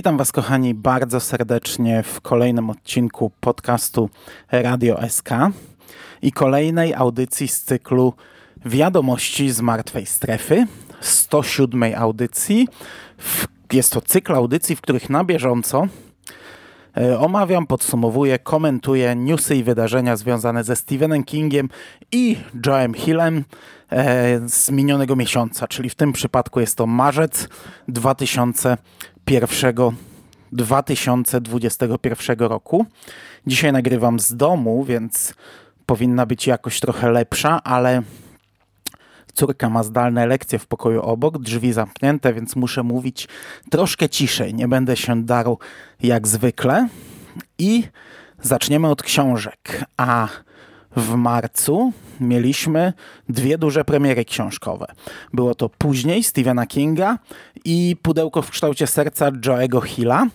Witam Was, kochani, bardzo serdecznie w kolejnym odcinku podcastu Radio SK i kolejnej audycji z cyklu Wiadomości z Martwej Strefy, 107 audycji. Jest to cykl audycji, w których na bieżąco omawiam, podsumowuję, komentuję newsy i wydarzenia związane ze Stephenem Kingiem i Joe'em Hillem e, z minionego miesiąca, czyli w tym przypadku jest to marzec 2000 2021 roku. Dzisiaj nagrywam z domu, więc powinna być jakoś trochę lepsza, ale córka ma zdalne lekcje w pokoju obok, drzwi zamknięte, więc muszę mówić troszkę ciszej. Nie będę się darł jak zwykle. I zaczniemy od książek. A w marcu mieliśmy dwie duże premiery książkowe. Było to później Stephena Kinga i Pudełko w kształcie serca Joe'ego Hilla.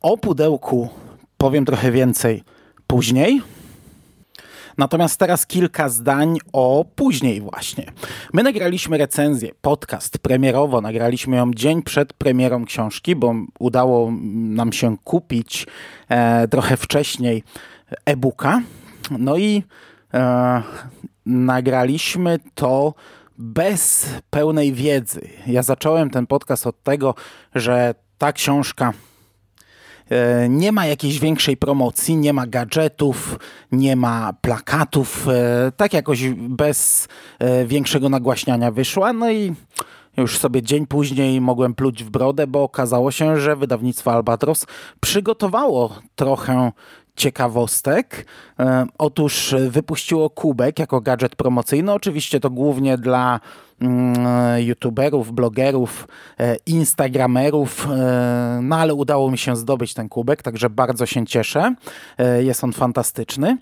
O pudełku powiem trochę więcej później. Natomiast teraz kilka zdań o później właśnie. My nagraliśmy recenzję, podcast premierowo, nagraliśmy ją dzień przed premierą książki, bo udało nam się kupić e, trochę wcześniej e-booka. No i e, nagraliśmy to bez pełnej wiedzy. Ja zacząłem ten podcast od tego, że ta książka nie ma jakiejś większej promocji, nie ma gadżetów, nie ma plakatów, e, tak jakoś bez e, większego nagłaśniania wyszła. No i już sobie dzień później mogłem pluć w brodę, bo okazało się, że wydawnictwo Albatros przygotowało trochę ciekawostek. E, otóż wypuściło kubek jako gadżet promocyjny. Oczywiście to głównie dla mm, youtuberów, blogerów, e, instagramerów, e, no ale udało mi się zdobyć ten kubek, także bardzo się cieszę. Jest on fantastyczny.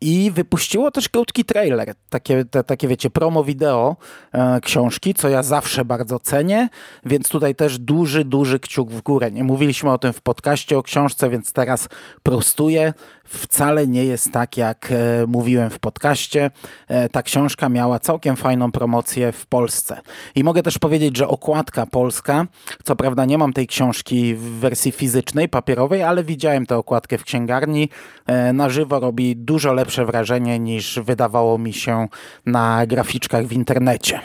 I wypuściło też krótki trailer, takie, te, takie wiecie, promo wideo e, książki, co ja zawsze bardzo cenię, więc tutaj też duży, duży kciuk w górę. Nie mówiliśmy o tym w podcaście o książce, więc teraz prostuję. Wcale nie jest tak, jak e, mówiłem w podcaście. E, ta książka miała całkiem fajną promocję w Polsce. I mogę też powiedzieć, że okładka polska, co prawda nie mam tej książki w wersji fizycznej, papierowej, ale widziałem tę okładkę w księgarni. E, na żywo robi dużo lepsze wrażenie niż wydawało mi się na graficzkach w internecie.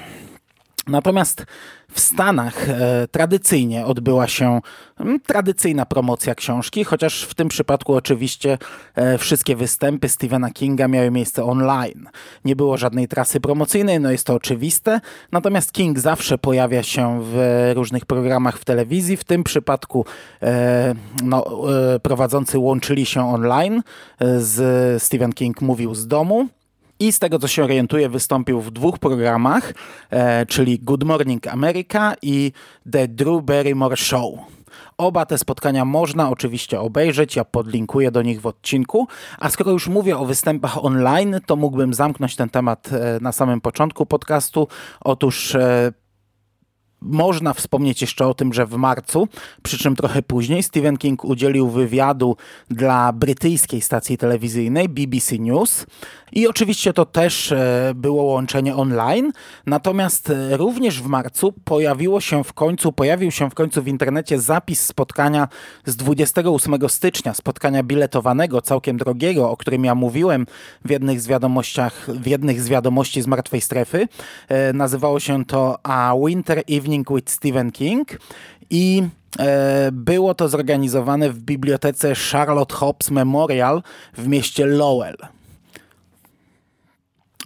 Natomiast w Stanach e, tradycyjnie odbyła się m, tradycyjna promocja książki, chociaż w tym przypadku oczywiście e, wszystkie występy Stephena Kinga miały miejsce online. Nie było żadnej trasy promocyjnej, no jest to oczywiste, natomiast King zawsze pojawia się w różnych programach w telewizji. W tym przypadku e, no, e, prowadzący łączyli się online e, z Stephen King mówił z domu. I z tego co się orientuję, wystąpił w dwóch programach, e, czyli Good Morning America i The Drew Barrymore Show. Oba te spotkania można oczywiście obejrzeć, ja podlinkuję do nich w odcinku. A skoro już mówię o występach online, to mógłbym zamknąć ten temat e, na samym początku podcastu. Otóż e, można wspomnieć jeszcze o tym, że w marcu, przy czym trochę później, Stephen King udzielił wywiadu dla brytyjskiej stacji telewizyjnej BBC News i oczywiście to też e, było łączenie online, natomiast e, również w marcu pojawiło się w końcu, pojawił się w końcu w internecie zapis spotkania z 28 stycznia, spotkania biletowanego, całkiem drogiego, o którym ja mówiłem w jednych z wiadomościach, w jednych z wiadomości z Martwej Strefy. E, nazywało się to A Winter Evening with Stephen King i było to zorganizowane w bibliotece Charlotte Hobbs Memorial w mieście Lowell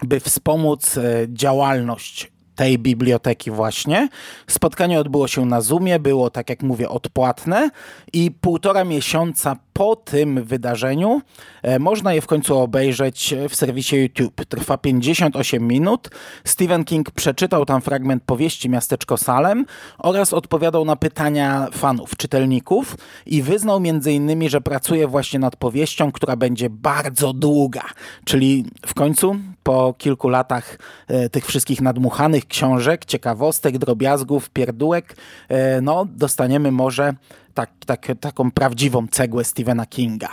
by wspomóc e, działalność tej biblioteki właśnie. Spotkanie odbyło się na Zoomie, było tak jak mówię odpłatne i półtora miesiąca po tym wydarzeniu e, można je w końcu obejrzeć w serwisie YouTube. Trwa 58 minut. Stephen King przeczytał tam fragment powieści Miasteczko Salem oraz odpowiadał na pytania fanów, czytelników i wyznał innymi, że pracuje właśnie nad powieścią, która będzie bardzo długa. Czyli w końcu po kilku latach e, tych wszystkich nadmuchanych książek, ciekawostek, drobiazgów, pierdółek, e, no dostaniemy może tak, tak, taką prawdziwą cegłę Stephena Kinga.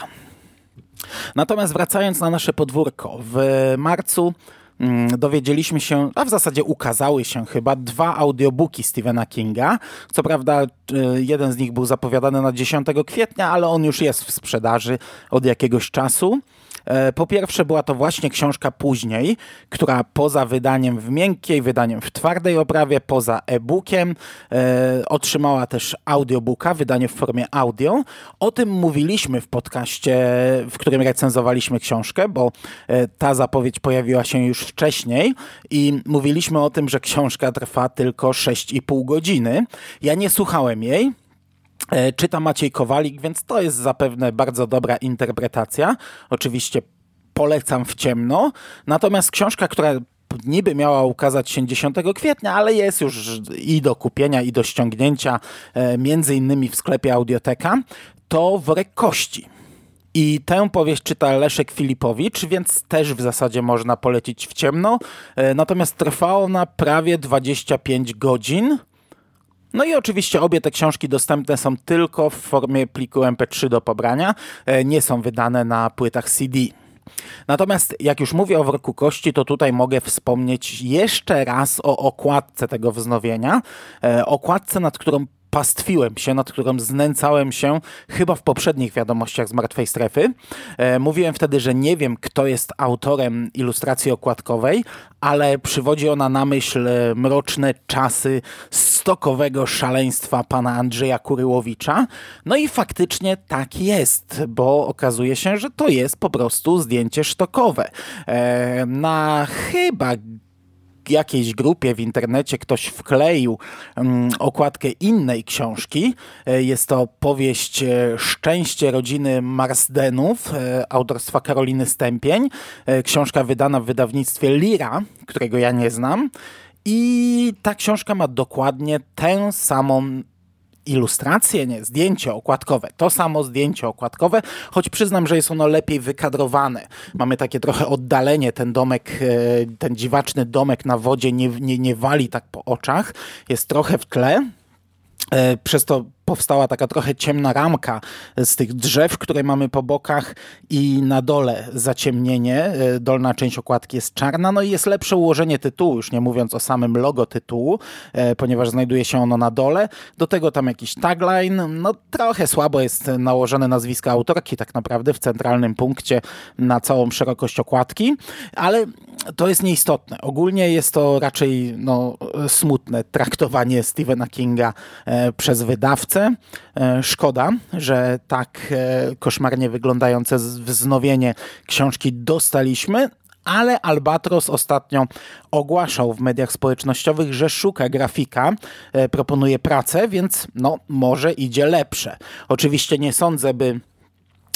Natomiast wracając na nasze podwórko, w marcu mm, dowiedzieliśmy się, a w zasadzie ukazały się chyba dwa audiobooki Stephena Kinga. Co prawda e, jeden z nich był zapowiadany na 10 kwietnia, ale on już jest w sprzedaży od jakiegoś czasu. E, po pierwsze była to właśnie książka później, która poza wydaniem w miękkiej, wydaniem w twardej oprawie, poza e-bookiem, e, otrzymała też audiobooka, wydanie w formie audio. O tym mówiliśmy w podcaście, w którym recenzowaliśmy książkę, bo e, ta zapowiedź pojawiła się już wcześniej i mówiliśmy o tym, że książka trwa tylko 6,5 godziny. Ja nie słuchałem jej, czyta Maciej Kowalik, więc to jest zapewne bardzo dobra interpretacja. Oczywiście polecam w ciemno. Natomiast książka, która niby miała ukazać się 10 kwietnia, ale jest już i do kupienia, i do ściągnięcia, e, między innymi w sklepie Audioteka, to Worek Kości. I tę powieść czyta Leszek Filipowicz, więc też w zasadzie można polecić w ciemno. E, natomiast trwa ona prawie 25 godzin. No i oczywiście obie te książki dostępne są tylko w formie pliku MP3 do pobrania, e, nie są wydane na płytach CD. Natomiast jak już mówię o worku kości, to tutaj mogę wspomnieć jeszcze raz o okładce tego wznowienia. E, okładce, nad którą pastwiłem się, nad którą znęcałem się chyba w poprzednich wiadomościach z Martwej Strefy. E, mówiłem wtedy, że nie wiem, kto jest autorem ilustracji okładkowej, ale przywodzi ona na myśl e, mroczne czasy stokowego szaleństwa pana Andrzeja Kuryłowicza. No i faktycznie tak jest, bo okazuje się, że to jest po prostu zdjęcie sztokowe. E, na chyba jakiejś grupie w internecie ktoś wkleił um, okładkę innej książki. E, jest to powieść e, Szczęście rodziny Marsdenów e, autorstwa Karoliny Stępień. Książka wydana w wydawnictwie Lira, którego ja nie znam. I ta książka ma dokładnie tę samą ilustracje, nie, zdjęcie okładkowe. To samo zdjęcie okładkowe, choć przyznam, że jest ono lepiej wykadrowane. Mamy takie trochę oddalenie, ten domek, e, ten dziwaczny domek na wodzie nie, nie, nie wali tak po oczach, jest trochę w tle. E, przez to powstała taka trochę ciemna ramka z tych drzew, które mamy po bokach i na dole zaciemnienie. E, dolna część okładki jest czarna, no i jest lepsze ułożenie tytułu, już nie mówiąc o samym logo tytułu, e, ponieważ znajduje się ono na dole. Do tego tam jakiś tagline, no trochę słabo jest nałożone nazwisko autorki tak naprawdę w centralnym punkcie na całą szerokość okładki, ale to jest nieistotne. Ogólnie jest to raczej no, smutne traktowanie Stephena Kinga e, przez wydawcę. E, szkoda, że tak e, koszmarnie wyglądające wznowienie książki dostaliśmy, ale Albatros ostatnio ogłaszał w mediach społecznościowych, że szuka grafika, proponuje pracę, więc no może idzie lepsze. Oczywiście nie sądzę, by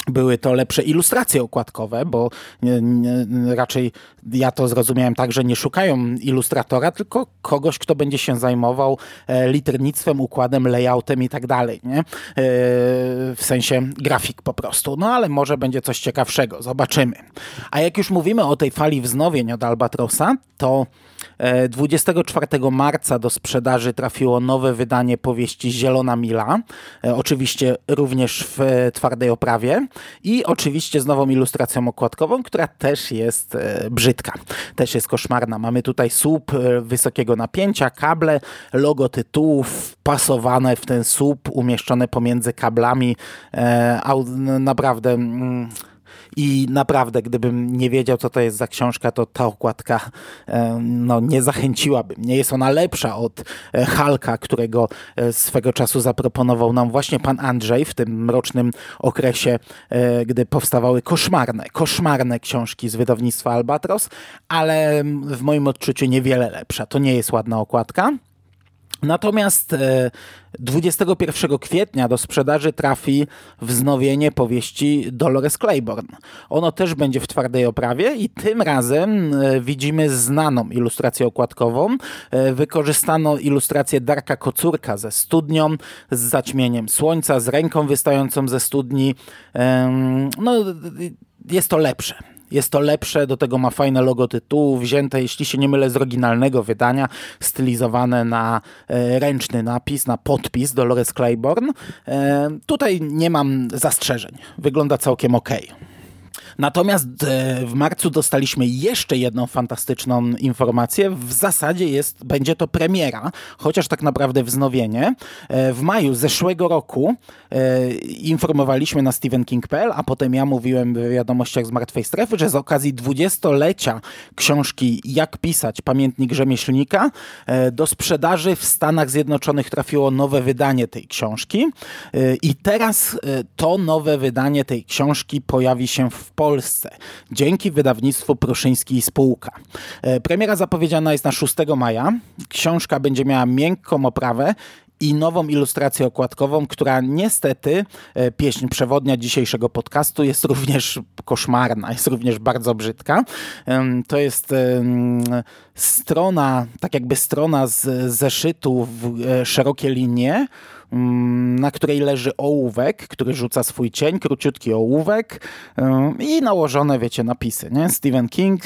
były to lepsze ilustracje okładkowe, bo nie, nie, raczej ja to zrozumiałem tak, że nie szukają ilustratora, tylko kogoś, kto będzie się zajmował e, liternictwem, układem, layoutem i tak dalej. Nie? E, w sensie grafik po prostu. No ale może będzie coś ciekawszego. Zobaczymy. A jak już mówimy o tej fali wznowień od Albatrosa, to 24 e, marca do sprzedaży trafiło nowe wydanie powieści Zielona Mila. E, oczywiście również w twardej oprawie i oczywiście z nową ilustracją okładkową, która też jest e, brzydka, też jest koszmarna. Mamy tutaj słup wysokiego napięcia, kable, logo tytułów pasowane w ten słup, umieszczone pomiędzy kablami. Naprawdę mm, i naprawdę, gdybym nie wiedział, co to jest za książka, to ta okładka e, no, nie zachęciłaby. Nie jest ona lepsza od e, Halka, którego e, swego czasu zaproponował nam właśnie pan Andrzej w tym mrocznym okresie, gdy powstawały koszmarne, koszmarne książki z wydawnictwa Albatros, ale w moim odczuciu niewiele lepsza. To nie jest ładna okładka. Natomiast 21 kwietnia do sprzedaży trafi wznowienie powieści Dolores Claiborne. Ono też będzie w twardej oprawie i tym razem widzimy znaną ilustrację okładkową. Wykorzystano ilustrację Darka Kocurka ze studnią, z zaćmieniem słońca, z ręką wystającą ze studni. No, jest to lepsze. Jest to lepsze, do tego ma fajne logo tytułu, wzięte, jeśli się nie mylę, z oryginalnego wydania, stylizowane na e, ręczny napis, na podpis Dolores Claiborne. E, tutaj nie mam zastrzeżeń. Wygląda całkiem ok. Natomiast e, w marcu dostaliśmy jeszcze jedną fantastyczną informację. W zasadzie jest, będzie to premiera, chociaż tak naprawdę wznowienie. E, w maju zeszłego roku e, informowaliśmy na stephenking.pl, a potem ja mówiłem w wiadomościach z Martwej Strefy, że z okazji dwudziestolecia książki Jak pisać, pamiętnik rzemieślnika, do sprzedaży w Stanach Zjednoczonych trafiło nowe wydanie tej książki. I teraz to nowe wydanie tej książki pojawi się w Polsce dzięki wydawnictwu Pruszyński i Spółka. E, premiera zapowiedziana jest na 6 maja. Książka będzie miała miękką oprawę i nową ilustrację okładkową, która niestety, e, pieśń przewodnia dzisiejszego podcastu, jest również koszmarna, jest również bardzo brzydka. To jest strona, tak jakby strona z zeszytu w e, szerokie linie, Mm, na której leży ołówek, który rzuca swój cień, króciutki ołówek i nałożone, wiecie, napisy. Nie? Stephen King,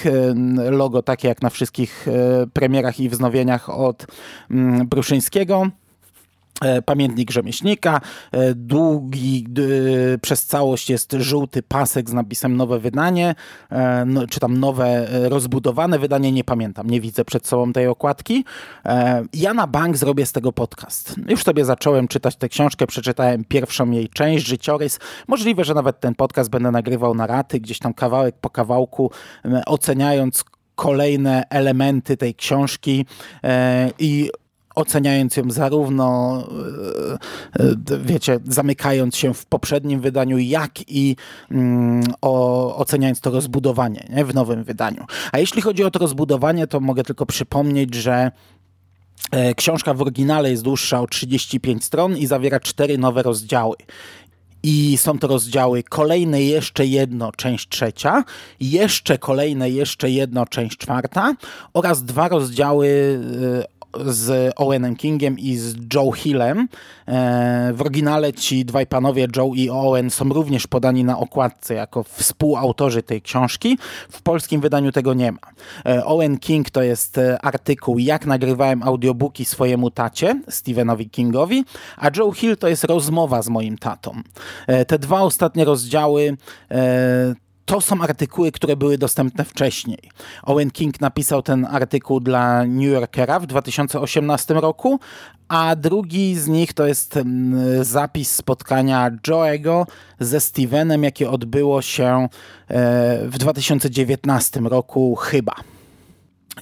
logo takie jak na wszystkich e, premierach i wznowieniach od mm, Bruszyńskiego. E, pamiętnik rzemieślnika, e, długi przez całość jest żółty pasek z napisem nowe wydanie, e, no, czy tam nowe rozbudowane wydanie, nie pamiętam, nie widzę przed sobą tej okładki. Ja na bank zrobię z tego podcast. Już sobie zacząłem czytać tę książkę, przeczytałem pierwszą jej część, życiorys. Możliwe, że nawet ten podcast będę nagrywał na raty, gdzieś tam kawałek po kawałku, oceniając kolejne elementy tej książki i oceniając ją zarówno, e, e, wiecie, zamykając się w poprzednim wydaniu, jak i mm, o, oceniając to rozbudowanie nie, w nowym wydaniu. A jeśli chodzi o to rozbudowanie, to mogę tylko przypomnieć, że e, Książka w oryginale jest dłuższa o 35 stron i zawiera cztery nowe rozdziały. I są to rozdziały kolejne jeszcze jedno, część trzecia, jeszcze kolejne jeszcze jedno, część czwarta oraz dwa rozdziały z Owenem Kingiem i z Joe Hillem. E, w oryginale ci dwaj panowie, Joe i Owen, są również podani na okładce jako współautorzy tej książki. W polskim wydaniu tego nie ma. E, Owen King to jest e, artykuł Jak nagrywałem audiobooki swojemu tacie, Stephenowi Kingowi, a Joe Hill to jest rozmowa z moim tatą. Te dwa ostatnie rozdziały to są artykuły, które były dostępne wcześniej. Owen King napisał ten artykuł dla New Yorkera w 2018 roku, a drugi z nich to jest mm, zapis spotkania Joe'ego ze Stevenem, jakie odbyło się e, w 2019 roku chyba.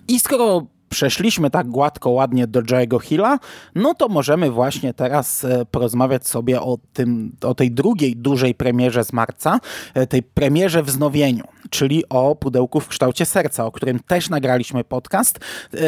I skoro przeszliśmy tak gładko, ładnie do Joe'ego Hilla, no to możemy właśnie teraz e, porozmawiać sobie o, tym, o tej drugiej dużej premierze z marca, e, tej premierze wznowieniu, czyli o pudełku w kształcie serca, o którym też nagraliśmy podcast yy,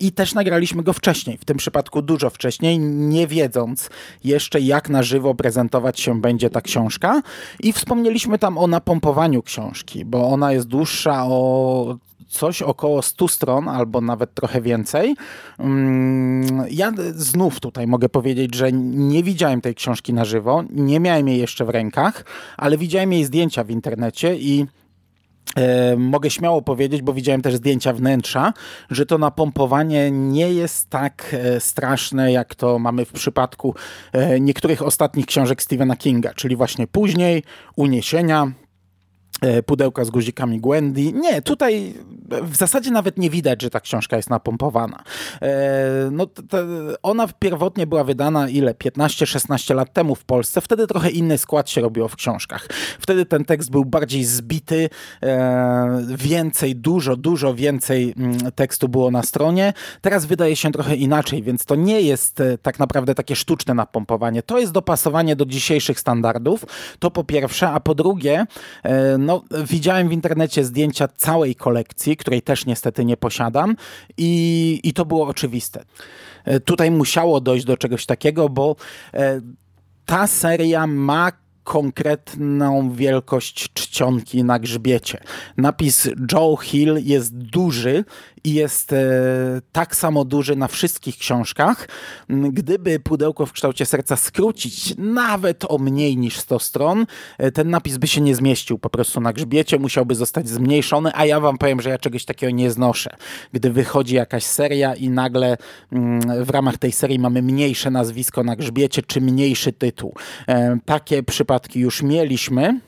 i też nagraliśmy go wcześniej, w tym przypadku dużo wcześniej, nie wiedząc jeszcze jak na żywo prezentować się będzie ta książka. I wspomnieliśmy tam o napompowaniu książki, bo ona jest dłuższa o coś około 100 stron, albo nawet trochę więcej. Mm, ja znów tutaj mogę powiedzieć, że nie widziałem tej książki na żywo, nie miałem jej jeszcze w rękach, ale widziałem jej zdjęcia w internecie i E, mogę śmiało powiedzieć, bo widziałem też zdjęcia wnętrza, że to napompowanie nie jest tak e, straszne, jak to mamy w przypadku e, niektórych ostatnich książek Stephena Kinga, czyli właśnie później, uniesienia, pudełka z guzikami Gwendy. Nie, tutaj w zasadzie nawet nie widać, że ta książka jest napompowana. E, no, ona pierwotnie była wydana ile? 15-16 lat temu w Polsce. Wtedy trochę inny skład się robiło w książkach. Wtedy ten tekst był bardziej zbity, e, więcej, dużo, dużo więcej mm, tekstu było na stronie. Teraz wydaje się trochę inaczej, więc to nie jest tak naprawdę takie sztuczne napompowanie. To jest dopasowanie do dzisiejszych standardów. To po pierwsze, a po drugie, no, widziałem w internecie zdjęcia całej kolekcji, Której też niestety nie posiadam i, i to było oczywiste. E, tutaj musiało dojść do czegoś takiego, bo e, ta seria ma konkretną wielkość czcionki na grzbiecie. Napis Joe Hill jest duży i jest e, tak samo duży na wszystkich książkach. Gdyby pudełko w kształcie serca skrócić nawet o mniej niż 100 stron, e, ten napis by się nie zmieścił po prostu na grzbiecie, musiałby zostać zmniejszony, a ja wam powiem, że ja czegoś takiego nie znoszę. Gdy wychodzi jakaś seria i nagle mm, w ramach tej serii mamy mniejsze nazwisko na grzbiecie, czy mniejszy tytuł. E, takie przypadki już mieliśmy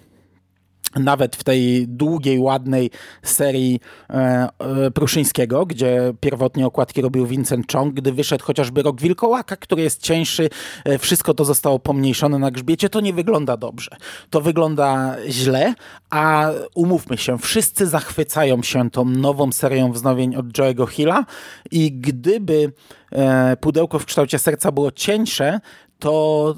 nawet w tej długiej, ładnej serii e, e, Pruszyńskiego, gdzie pierwotnie okładki robił Vincent Chong, gdy wyszedł chociażby Rok Wilkołaka, który jest cieńszy, e, wszystko to zostało pomniejszone na grzbiecie, to nie wygląda dobrze. To wygląda źle, a umówmy się, wszyscy zachwycają się tą nową serią wznowień od Joe'ego Hilla i gdyby e, pudełko w kształcie serca było cieńsze, to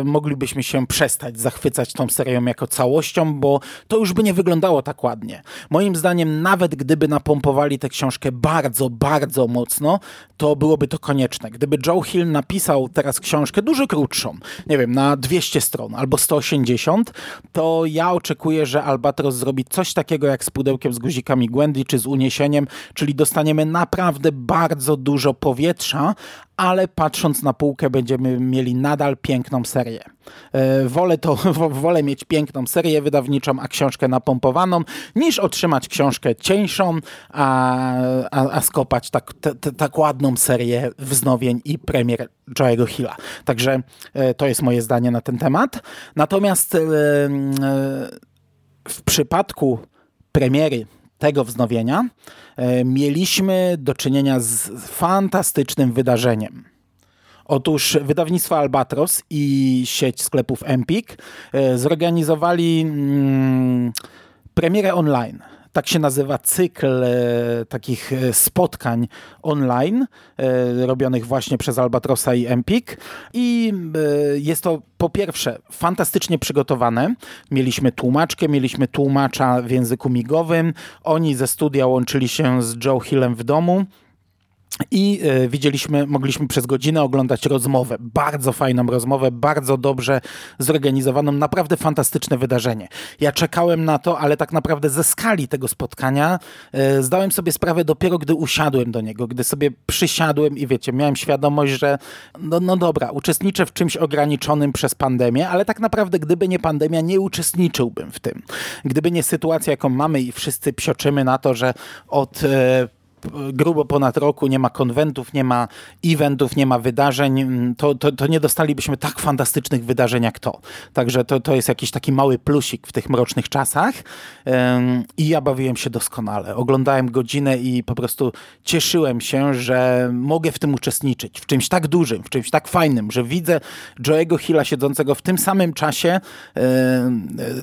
e, moglibyśmy się przestać zachwycać tą serią jako całością, bo to już by nie wyglądało tak ładnie. Moim zdaniem, nawet gdyby napompowali tę książkę bardzo, bardzo mocno, to byłoby to konieczne. Gdyby Joe Hill napisał teraz książkę dużo krótszą, nie wiem, na 200 stron albo 180, to ja oczekuję, że Albatros zrobi coś takiego jak z pudełkiem z guzikami Gwendy czy z uniesieniem, czyli dostaniemy naprawdę bardzo dużo powietrza, ale patrząc na półkę będziemy mieli nadal piękną serię. E, wolę, to, wolę mieć piękną serię wydawniczą, a książkę napompowaną, niż otrzymać książkę cieńszą, a, a, a skopać tak, t, t, tak ładną serię wznowień i premier Joe'ego Hilla. Także e, to jest moje zdanie na ten temat. Natomiast e, w przypadku premiery tego wznowienia e, mieliśmy do czynienia z fantastycznym wydarzeniem. Otóż wydawnictwo Albatros i sieć sklepów Empik e, zorganizowali mm, premierę online tak się nazywa cykl e, takich e, spotkań online, e, robionych właśnie przez Albatrosa i Empik. I jest to po pierwsze fantastycznie przygotowane. Mieliśmy tłumaczkę, mieliśmy tłumacza w języku migowym. Oni ze studia łączyli się z Joe Hillem w domu. I e, widzieliśmy, mogliśmy przez godzinę oglądać rozmowę. Bardzo fajną rozmowę, bardzo dobrze zorganizowaną, naprawdę fantastyczne wydarzenie. Ja czekałem na to, ale tak naprawdę ze skali tego spotkania e, zdałem sobie sprawę dopiero, gdy usiadłem do niego, gdy sobie przysiadłem i wiecie, miałem świadomość, że no, no dobra, uczestniczę w czymś ograniczonym przez pandemię, ale tak naprawdę gdyby nie pandemia, nie uczestniczyłbym w tym. Gdyby nie sytuacja, jaką mamy i wszyscy psioczymy na to, że od e, grubo ponad roku, nie ma konwentów, nie ma eventów, nie ma wydarzeń, to, to, to, nie dostalibyśmy tak fantastycznych wydarzeń jak to. Także to, to jest jakiś taki mały plusik w tych mrocznych czasach i ja bawiłem się doskonale. Oglądałem godzinę i po prostu cieszyłem się, że mogę w tym uczestniczyć, w czymś tak dużym, w czymś tak fajnym, że widzę Joe'ego Hilla siedzącego w tym samym czasie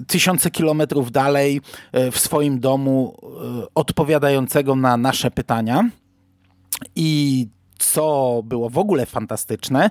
tysiące kilometrów dalej e, w swoim domu, e, odpowiadającego na nasze pytania I co było w ogóle fantastyczne,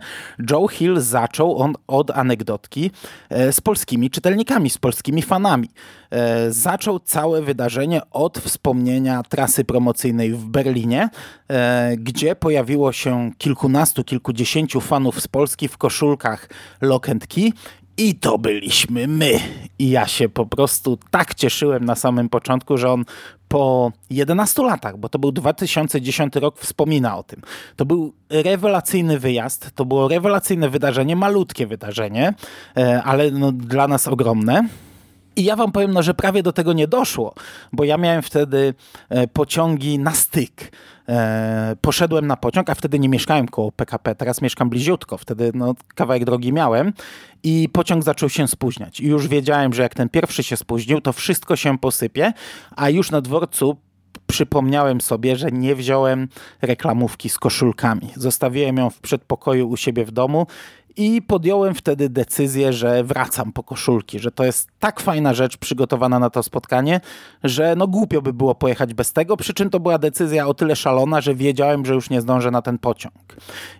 Joe Hill zaczął on od anegdotki e, z polskimi czytelnikami, z polskimi fanami. E, zaczął całe wydarzenie od wspomnienia trasy promocyjnej w Berlinie, e, gdzie pojawiło się kilkunastu, kilkudziesięciu fanów z Polski w koszulkach Lock and Key i to byliśmy my. I ja się po prostu tak cieszyłem na samym początku, że on po 11 latach, bo to był 2010 rok, wspomina o tym. To był rewelacyjny wyjazd, to było rewelacyjne wydarzenie, malutkie wydarzenie, e, ale no dla nas ogromne. I ja wam powiem, no, że prawie do tego nie doszło, bo ja miałem wtedy e, pociągi na styk. E, poszedłem na pociąg, a wtedy nie mieszkałem koło PKP, teraz mieszkam bliziutko, wtedy no, kawałek drogi miałem i pociąg zaczął się spóźniać. I już wiedziałem, że jak ten pierwszy się spóźnił, to wszystko się posypie, a już na dworcu przypomniałem sobie, że nie wziąłem reklamówki z koszulkami. Zostawiłem ją w przedpokoju u siebie w domu i podjąłem wtedy decyzję, że wracam po koszulki, że to jest tak fajna rzecz przygotowana na to spotkanie, że no głupio by było pojechać bez tego, przy czym to była decyzja o tyle szalona, że wiedziałem, że już nie zdążę na ten pociąg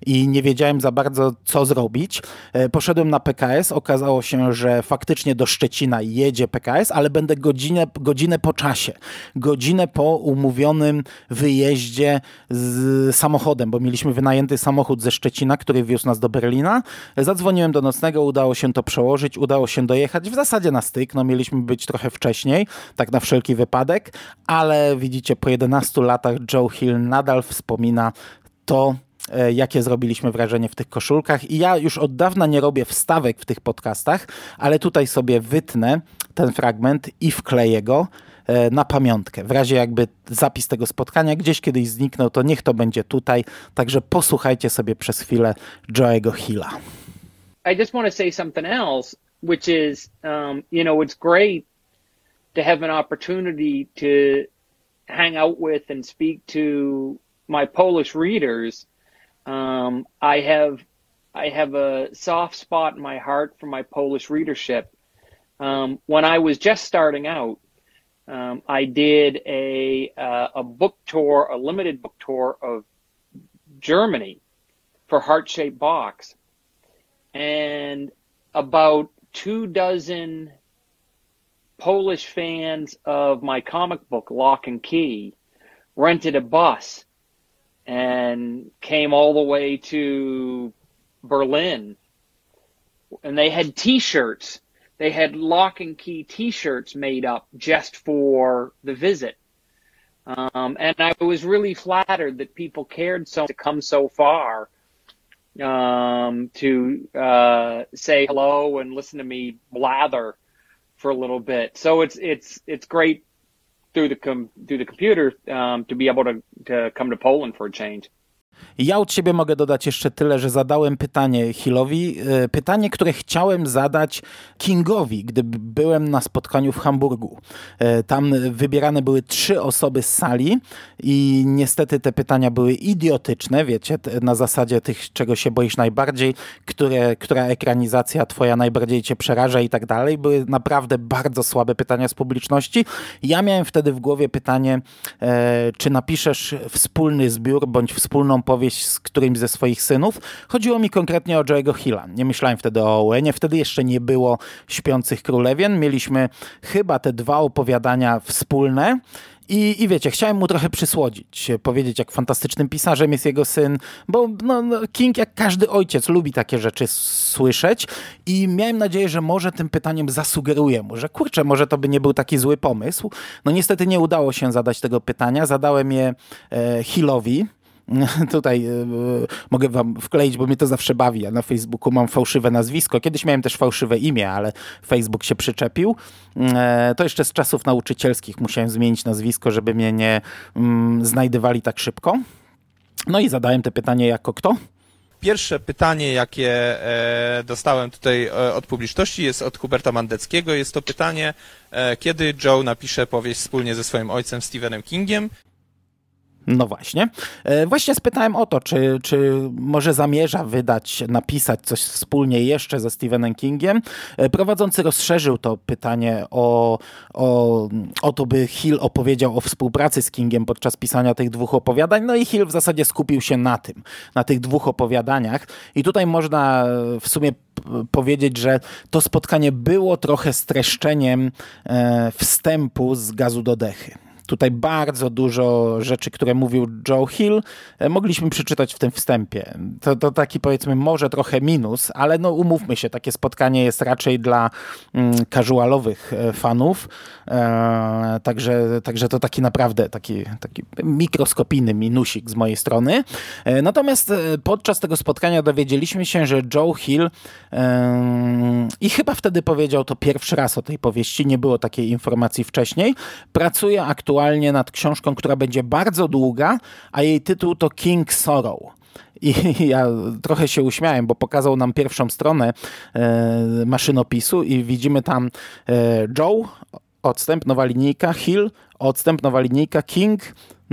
i nie wiedziałem za bardzo co zrobić. E, poszedłem na PKS, okazało się, że faktycznie do Szczecina jedzie PKS, ale będę godzinę, godzinę po czasie, godzinę po umówionym wyjeździe z samochodem, bo mieliśmy wynajęty samochód ze Szczecina, który wiózł nas do Berlina. Zadzwoniłem do nocnego, udało się to przełożyć, udało się dojechać w zasadzie na styk. No mieliśmy być trochę wcześniej, tak na wszelki wypadek, ale widzicie, po 11 latach Joe Hill nadal wspomina to, e, jakie zrobiliśmy wrażenie w tych koszulkach. I ja już od dawna nie robię wstawek w tych podcastach, ale tutaj sobie wytnę ten fragment i wkleję go na pamiątkę. W razie jakby zapis tego spotkania gdzieś kiedyś zniknął, to niech to będzie tutaj. Także posłuchajcie sobie przez chwilę Joe'ego Hilla. I just want to say something else, which is, um, you know, it's great to have an opportunity to hang out with and speak to my Polish readers. Um, I have, I have a soft spot in my heart for my Polish readership. Um, when I was just starting out, um, I did a uh, a book tour, a limited book tour of Germany for Heart Shaped Box, and about two dozen Polish fans of my comic book Lock and Key rented a bus and came all the way to Berlin. And they had t-shirts they had lock and key t-shirts made up just for the visit um, and I was really flattered that people cared so to come so far um, to uh, say hello and listen to me blather for a little bit. So it's it's it's great through the com- through the computer um, to be able to to come to Poland for a change. Ja od siebie mogę dodać jeszcze tyle, że zadałem pytanie Hillowi, e, pytanie, które chciałem zadać Kingowi, gdy byłem na spotkaniu w Hamburgu. E, tam wybierane były trzy osoby z sali i niestety te pytania były idiotyczne, wiecie, na zasadzie tych, czego się boisz najbardziej, które, która ekranizacja twoja najbardziej cię przeraża i tak dalej. Były naprawdę bardzo słabe pytania z publiczności. Ja miałem wtedy w głowie pytanie, e, czy napiszesz wspólny zbiór bądź wspólną powieść z którymś ze swoich synów. Chodziło mi konkretnie o Joe'ego Hilla. Nie myślałem wtedy o Owenie, wtedy jeszcze nie było Śpiących Królewien. Mieliśmy chyba te dwa opowiadania wspólne. I, I wiecie, chciałem mu trochę przysłodzić, powiedzieć, jak fantastycznym pisarzem jest jego syn, bo no, no, King, jak każdy ojciec, lubi takie rzeczy słyszeć. I miałem nadzieję, że może tym pytaniem zasugeruję mu, że kurczę, może to by nie był taki zły pomysł. No niestety nie udało się zadać tego pytania. Zadałem je e, Hillowi. Tutaj y, mogę wam wkleić, bo mnie to zawsze bawi. Ja na Facebooku mam fałszywe nazwisko. Kiedyś miałem też fałszywe imię, ale Facebook się przyczepił. E, to jeszcze z czasów nauczycielskich musiałem zmienić nazwisko, żeby mnie nie mm, znajdywali tak szybko. No i zadałem te pytanie jako kto? Pierwsze pytanie, jakie e, dostałem tutaj e, od publiczności jest od Huberta Mandeckiego. Jest to pytanie, kiedy Joe napisze powieść wspólnie ze swoim ojcem Stephenem Kingiem. No właśnie. E, właśnie spytałem o to, czy, czy może zamierza wydać, napisać coś wspólnie jeszcze ze Stephenem Kingiem. E, prowadzący rozszerzył to pytanie o, o, o to, by Hill opowiedział o współpracy z Kingiem podczas pisania tych dwóch opowiadań. No i Hill w zasadzie skupił się na tym, na tych dwóch opowiadaniach. I tutaj można w sumie powiedzieć, że to spotkanie było trochę streszczeniem e, wstępu z gazu do dechy. Tutaj bardzo dużo rzeczy, które mówił Joe Hill, e, mogliśmy przeczytać w tym wstępie. To, to taki powiedzmy może trochę minus, ale no umówmy się, takie spotkanie jest raczej dla mm, casualowych e, fanów, e, także, także to taki naprawdę taki, taki mikroskopijny minusik z mojej strony. Natomiast podczas tego spotkania dowiedzieliśmy się, że Joe Hill i chyba wtedy powiedział to pierwszy raz o tej powieści, nie było takiej informacji wcześniej, pracuje aktualnie aktualnie nad książką, która będzie bardzo długa, a jej tytuł to King Sorrow. I ja trochę się uśmiałem, bo pokazał nam pierwszą stronę e, maszynopisu i widzimy tam e, Joe, odstęp, nowa linijka, Hill, odstęp, nowa linijka, King,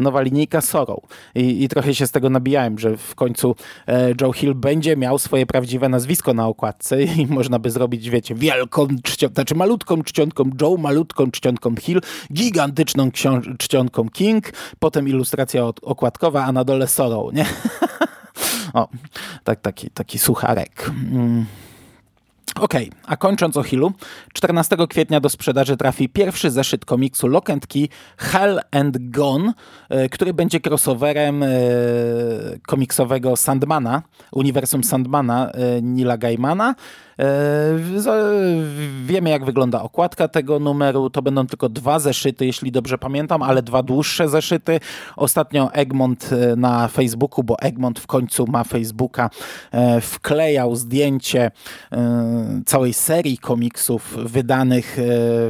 nowa linijka Sorrow. I, I, trochę się z tego nabijałem, że w końcu e, Joe Hill będzie miał swoje prawdziwe nazwisko na okładce i można by zrobić, wiecie, wielką czcionką, znaczy malutką czcionką Joe, malutką czcionką Hill, gigantyczną czcionką King, potem ilustracja okładkowa, a na dole Sorrow, nie? o, tak, taki, taki sucharek. Mm. Okay, a kończąc o Hillu, 14 kwietnia do sprzedaży trafi pierwszy zeszyt komiksu Lock and Key Hell and Gone, e, który będzie crossoverem e, komiksowego Sandmana, uniwersum Sandmana e, Nila Gaimana wiemy, jak wygląda okładka tego numeru. To będą tylko dwa zeszyty, jeśli dobrze pamiętam, ale dwa dłuższe zeszyty. Ostatnio Egmont e, na Facebooku, bo Egmont w końcu ma Facebooka, e, wklejał zdjęcie całej serii komiksów wydanych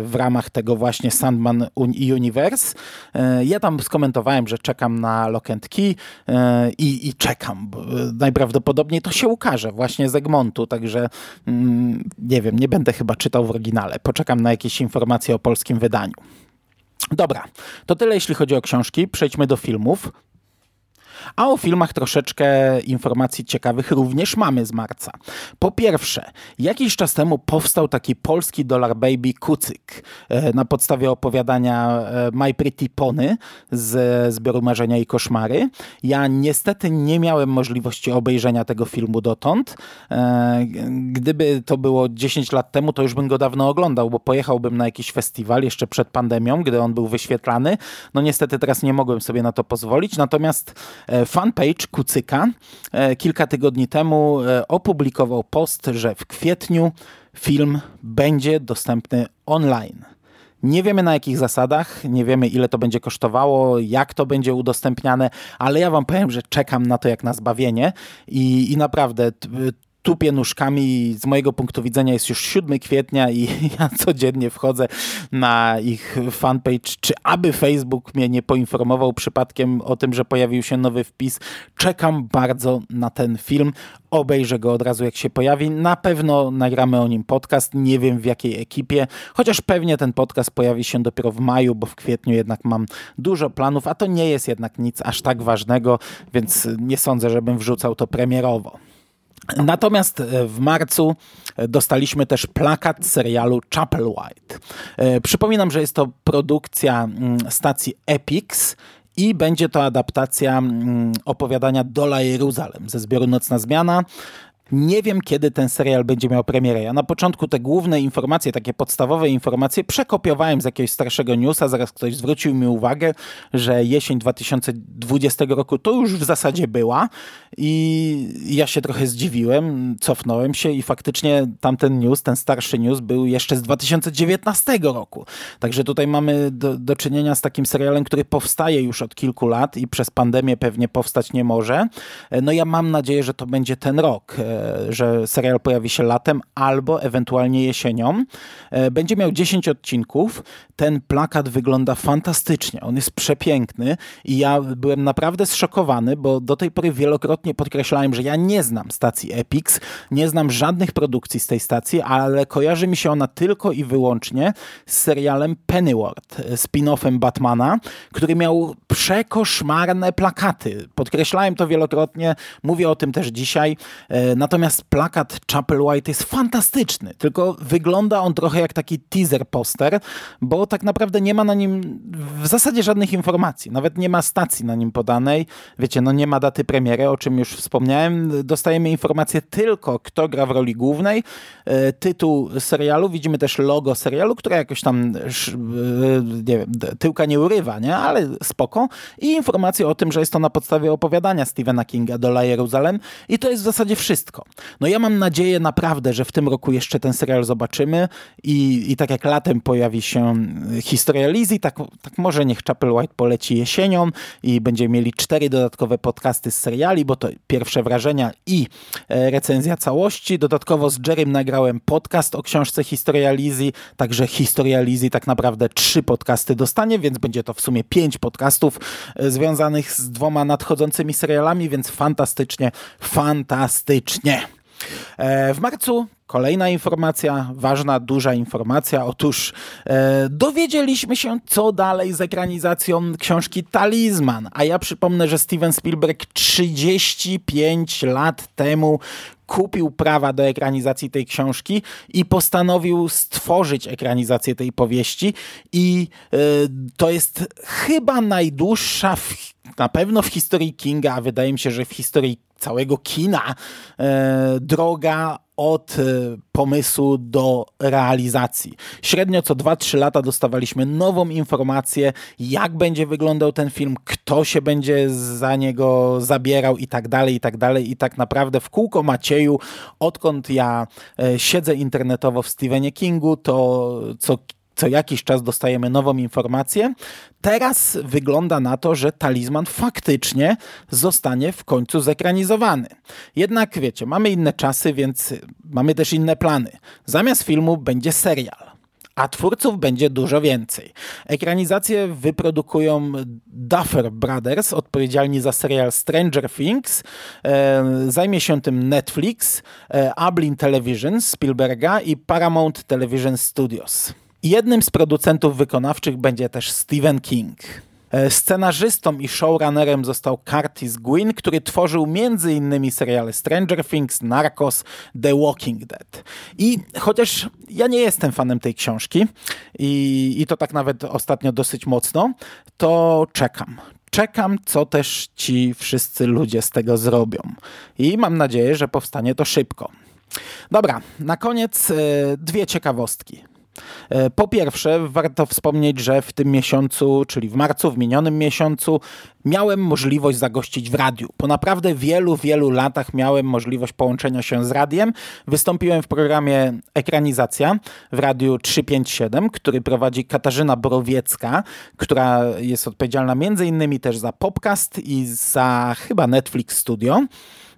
w ramach tego właśnie Sandman Universe. Ja tam skomentowałem, że czekam na Lock and Key i, i czekam. Najprawdopodobniej to się ukaże właśnie z Egmontu, także Mm, nie wiem, nie będę chyba czytał w oryginale. Poczekam na jakieś informacje o polskim wydaniu. Dobra, to tyle jeśli chodzi o książki. Przejdźmy do filmów. A o filmach troszeczkę informacji ciekawych również mamy z marca. Po pierwsze, jakiś czas temu powstał taki polski Dollar Baby Kucyk e, na podstawie opowiadania e, My Pretty Pony z zbioru Marzenia i Koszmary. Ja niestety nie miałem możliwości obejrzenia tego filmu dotąd. E, gdyby to było 10 lat temu, to już bym go dawno oglądał, bo pojechałbym na jakiś festiwal jeszcze przed pandemią, gdy on był wyświetlany. No niestety teraz nie mogłem sobie na to pozwolić, natomiast fanpage Kucyka e, kilka tygodni temu e, opublikował post, że w kwietniu film będzie dostępny online. Nie wiemy na jakich zasadach, nie wiemy ile to będzie kosztowało, jak to będzie udostępniane, ale ja wam powiem, że czekam na to jak na zbawienie i, i naprawdę tupie nóżkami. Z mojego punktu widzenia jest już 7 kwietnia i ja codziennie wchodzę na ich fanpage, czy aby Facebook mnie nie poinformował przypadkiem o tym, że pojawił się nowy wpis. Czekam bardzo na ten film. Obejrzę go od razu jak się pojawi. Na pewno nagramy o nim podcast. Nie wiem w jakiej ekipie, chociaż pewnie ten podcast pojawi się dopiero w maju, bo w kwietniu jednak mam dużo planów, a to nie jest jednak nic aż tak ważnego, więc nie sądzę, żebym wrzucał to premierowo. Natomiast e, w marcu e, dostaliśmy też plakat serialu Chapel White. E, przypominam, że jest to produkcja mm, stacji Epix i będzie to adaptacja mm, opowiadania Dola Jeruzalem ze zbioru Nocna Zmiana. Nie wiem, kiedy ten serial będzie miał premierę. Ja na początku te główne informacje, takie podstawowe informacje przekopiowałem z jakiegoś starszego newsa. Zaraz ktoś zwrócił mi uwagę, że jesień 2020 roku to już w zasadzie była i ja się trochę zdziwiłem, cofnąłem się i faktycznie tamten news, ten starszy news był jeszcze z 2019 roku. Także tutaj mamy do, do czynienia z takim serialem, który powstaje już od kilku lat i przez pandemię pewnie powstać nie może. No ja mam nadzieję, że to będzie ten rok że serial pojawi się latem albo ewentualnie jesienią. E, będzie miał 10 odcinków. Ten plakat wygląda fantastycznie. On jest przepiękny i ja byłem naprawdę zszokowany, bo do tej pory wielokrotnie podkreślałem, że ja nie znam stacji Epix, nie znam żadnych produkcji z tej stacji, ale kojarzy mi się ona tylko i wyłącznie z serialem Pennyworth, spin-offem Batmana, który miał przekoszmarne plakaty. Podkreślałem to wielokrotnie, mówię o tym też dzisiaj. Natomiast plakat Chapel White jest fantastyczny, tylko wygląda on trochę jak taki teaser poster, bo tak naprawdę nie ma na nim w zasadzie żadnych informacji. Nawet nie ma stacji na nim podanej. Wiecie, no nie ma daty premiery, o czym już wspomniałem. Dostajemy informację tylko, kto gra w roli głównej, e, tytuł serialu, widzimy też logo serialu, które jakoś tam e, nie wiem, tyłka nie urywa, nie? ale spoko. I informacje o tym, że jest to na podstawie opowiadania Stephena Kinga Dola Jeruzalem i to jest w zasadzie wszystko. No ja mam nadzieję naprawdę, że w tym roku jeszcze ten serial zobaczymy i, i tak jak latem pojawi się historia Lizzie, tak, tak może niech Chapel White poleci jesienią i będziemy mieli cztery dodatkowe podcasty z seriali, bo to pierwsze wrażenia i e, recenzja całości. Dodatkowo z Jerrym nagrałem podcast o książce Historia Lizzie, także Historia Lizzie tak naprawdę trzy podcasty dostanie, więc będzie to w sumie pięć podcastów e, związanych z dwoma nadchodzącymi serialami, więc fantastycznie, fantastycznie. E, w marcu kolejna informacja, ważna, duża informacja. Otóż e, dowiedzieliśmy się, co dalej z ekranizacją książki Talizman. A ja przypomnę, że Steven Spielberg 35 lat temu kupił prawa do ekranizacji tej książki i postanowił stworzyć ekranizację tej powieści. I e, to jest chyba najdłuższa, w, na pewno w historii Kinga, a wydaje mi się, że w historii całego kina e, droga od e, pomysłu do realizacji. Średnio co 2-3 lata dostawaliśmy nową informację, jak będzie wyglądał ten film, kto się będzie za niego zabierał i tak dalej, i tak dalej. I tak naprawdę w kółko Macieju, odkąd ja e, siedzę internetowo w Stephenie Kingu, to co co jakiś czas dostajemy nową informację. Teraz wygląda na to, że talizman faktycznie zostanie w końcu zekranizowany. Jednak wiecie, mamy inne czasy, więc mamy też inne plany. Zamiast filmu będzie serial a twórców będzie dużo więcej. Ekranizację wyprodukują Duffer Brothers, odpowiedzialni za serial Stranger Things. E, zajmie się tym Netflix, e, Ablin Television Spielberga i Paramount Television Studios. Jednym z producentów wykonawczych będzie też Stephen King. E, scenarzystą i showrunnerem został Curtis Gwynn, który tworzył m.in. seriale Stranger Things, Narcos, The Walking Dead. I chociaż ja nie jestem fanem tej książki i, i to tak nawet ostatnio dosyć mocno, to czekam czekam, co też ci wszyscy ludzie z tego zrobią. I mam nadzieję, że powstanie to szybko. Dobra, na koniec e, dwie ciekawostki. E, po pierwsze, warto wspomnieć, że w tym miesiącu, czyli w marcu, w minionym miesiącu, miałem możliwość zagościć w radiu. Po naprawdę wielu, wielu latach miałem możliwość połączenia się z radiem. Wystąpiłem w programie Ekranizacja w radiu 357, który prowadzi Katarzyna Borowiecka, która jest odpowiedzialna między innymi też za podcast i za chyba Netflix Studio.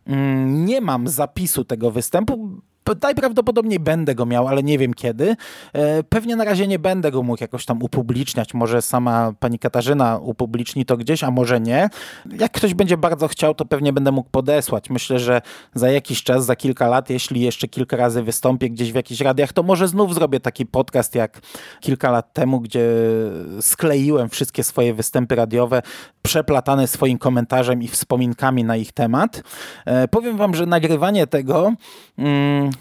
Mm, nie mam zapisu tego występu, Najprawdopodobniej będę go miał, ale nie wiem kiedy. E, pewnie na razie nie będę go mógł jakoś tam upubliczniać. Może sama pani Katarzyna upubliczni to gdzieś, a może nie. Jak ktoś będzie bardzo chciał, to pewnie będę mógł podesłać. Myślę, że za jakiś czas, za kilka lat, jeśli jeszcze kilka razy wystąpię gdzieś w jakichś radiach, to może znów zrobię taki podcast jak kilka lat temu, gdzie skleiłem wszystkie swoje występy radiowe, przeplatane swoim komentarzem i wspominkami na ich temat. E, powiem wam, że nagrywanie tego... Mm,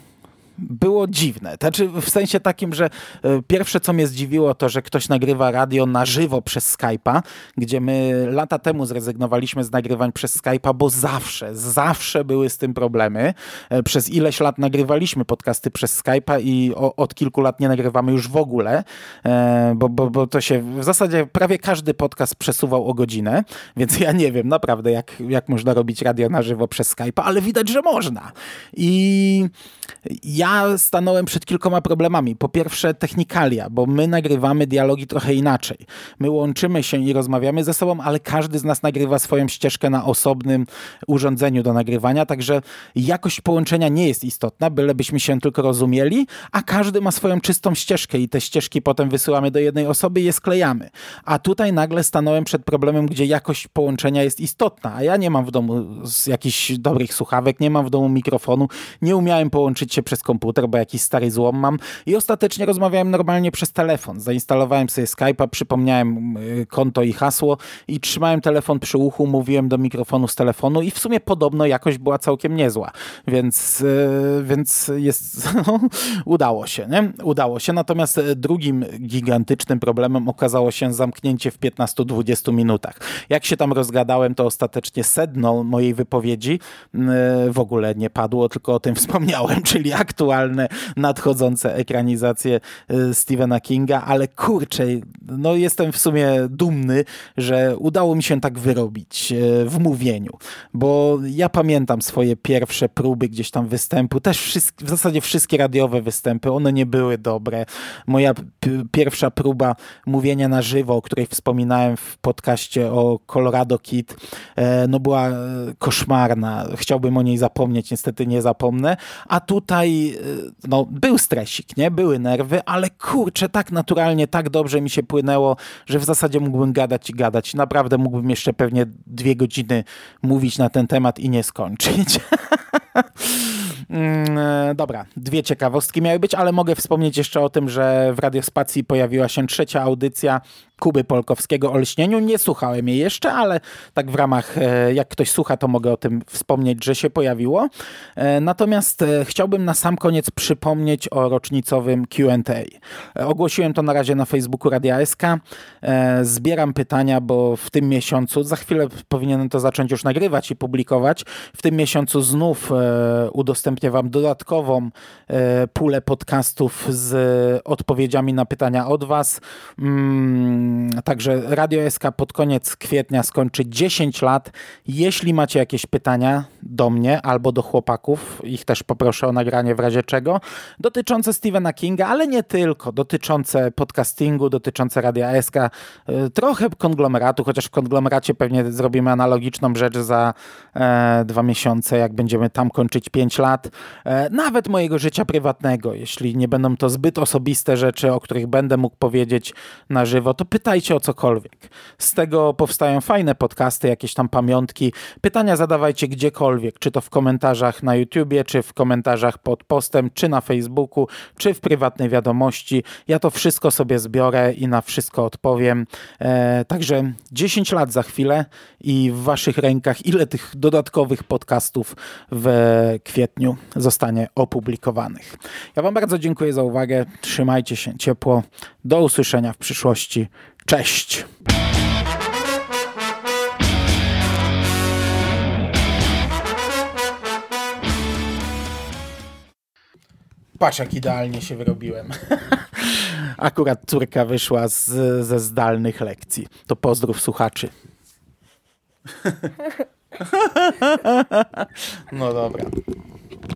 było dziwne. Znaczy w sensie takim, że e, pierwsze co mnie zdziwiło to, że ktoś nagrywa radio na żywo przez Skype'a, gdzie my lata temu zrezygnowaliśmy z nagrywań przez Skype'a, bo zawsze, zawsze były z tym problemy. E, przez ileś lat nagrywaliśmy podcasty przez Skype'a i od kilku lat nie nagrywamy już w ogóle, e, bo, bo, bo to się w zasadzie prawie każdy podcast przesuwał o godzinę, więc ja nie wiem naprawdę jak, jak można robić radio na żywo przez Skype'a, ale widać, że można. I ja stanąłem przed kilkoma problemami. Po pierwsze technikalia, bo my nagrywamy dialogi trochę inaczej. My łączymy się i rozmawiamy ze sobą, ale każdy z nas nagrywa swoją ścieżkę na osobnym urządzeniu do nagrywania, także jakość połączenia nie jest istotna, bylebyśmy się tylko rozumieli, a każdy ma swoją czystą ścieżkę i te ścieżki potem wysyłamy do jednej osoby i je sklejamy. A tutaj nagle stanąłem przed problemem, gdzie jakość połączenia jest istotna, a ja nie mam w domu jakichś dobrych słuchawek, nie mam w domu mikrofonu, nie umiałem połączyć się przez bo jakiś stary złom mam i ostatecznie rozmawiałem normalnie przez telefon. Zainstalowałem sobie Skype'a, przypomniałem y, konto i hasło i trzymałem telefon przy uchu, mówiłem do mikrofonu z telefonu i w sumie podobno jakość była całkiem niezła, więc, y, więc jest, no, udało się, nie? Udało się, natomiast drugim gigantycznym problemem okazało się zamknięcie w 15-20 minutach. Jak się tam rozgadałem, to ostatecznie sedno mojej wypowiedzi y, w ogóle nie padło, tylko o tym wspomniałem, czyli aktualne, nadchodzące ekranizacje y, Stephena Kinga, ale kurczę, no jestem w sumie dumny, że udało mi się tak wyrobić y, w mówieniu, bo ja pamiętam swoje pierwsze próby gdzieś tam występu, też w zasadzie wszystkie radiowe występy, one nie były dobre. Moja pierwsza próba mówienia na żywo, o której wspominałem w podcaście o Colorado Kid, e, no była koszmarna. Chciałbym o niej zapomnieć, niestety nie zapomnę, a tutaj y, no, był stresik, nie? Były nerwy, ale kurczę, tak naturalnie, tak dobrze mi się płynęło, że w zasadzie mógłbym gadać i gadać. Naprawdę mógłbym jeszcze pewnie dwie godziny mówić na ten temat i nie skończyć. Mm, e, dobra, dwie ciekawostki miały być, ale mogę wspomnieć jeszcze o tym, że w Radiospacji pojawiła się trzecia audycja Kuby Polkowskiego o lśnieniu. Nie słuchałem jej jeszcze, ale tak w ramach, e, jak ktoś słucha, to mogę o tym wspomnieć, że się pojawiło. E, natomiast e, chciałbym na sam koniec przypomnieć o rocznicowym Q&A. Ogłosiłem to na razie na Facebooku Radia SK. Zbieram pytania, bo w tym miesiącu, za chwilę powinienem to zacząć już nagrywać i publikować. W tym miesiącu znów udostępnię Wam dodatkową pulę podcastów z odpowiedziami na pytania od Was. Mm, Także Radio SK pod koniec kwietnia skończy 10 lat. Jeśli macie jakieś pytania do mnie albo do chłopaków, ich też poproszę o nagranie w razie czego, dotyczące Stephena Kinga, ale nie tylko, dotyczące podcastingu, dotyczące Radia SK, y, trochę konglomeratu, chociaż w konglomeracie pewnie zrobimy analogiczną rzecz za e, dwa miesiące, jak będziemy tam kończyć 5 lat. E, nawet mojego życia prywatnego, jeśli nie będą to zbyt osobiste rzeczy, o których będę mógł powiedzieć na żywo, to pytajcie pytajcie o cokolwiek. Z tego powstają fajne podcasty, jakieś tam pamiątki. Pytania zadawajcie gdziekolwiek, czy to w komentarzach na YouTubie, czy w komentarzach pod postem, czy na Facebooku, czy w prywatnej wiadomości. Ja to wszystko sobie zbiorę i na wszystko odpowiem. E, także 10 lat za chwilę i w waszych rękach ile tych dodatkowych podcastów w kwietniu zostanie opublikowanych. Ja wam bardzo dziękuję za uwagę. Trzymajcie się ciepło. Do usłyszenia w przyszłości. Cześć! Patrz, jak idealnie się wyrobiłem. Akurat córka wyszła z, ze zdalnych lekcji. To pozdrów słuchaczy. no dobra.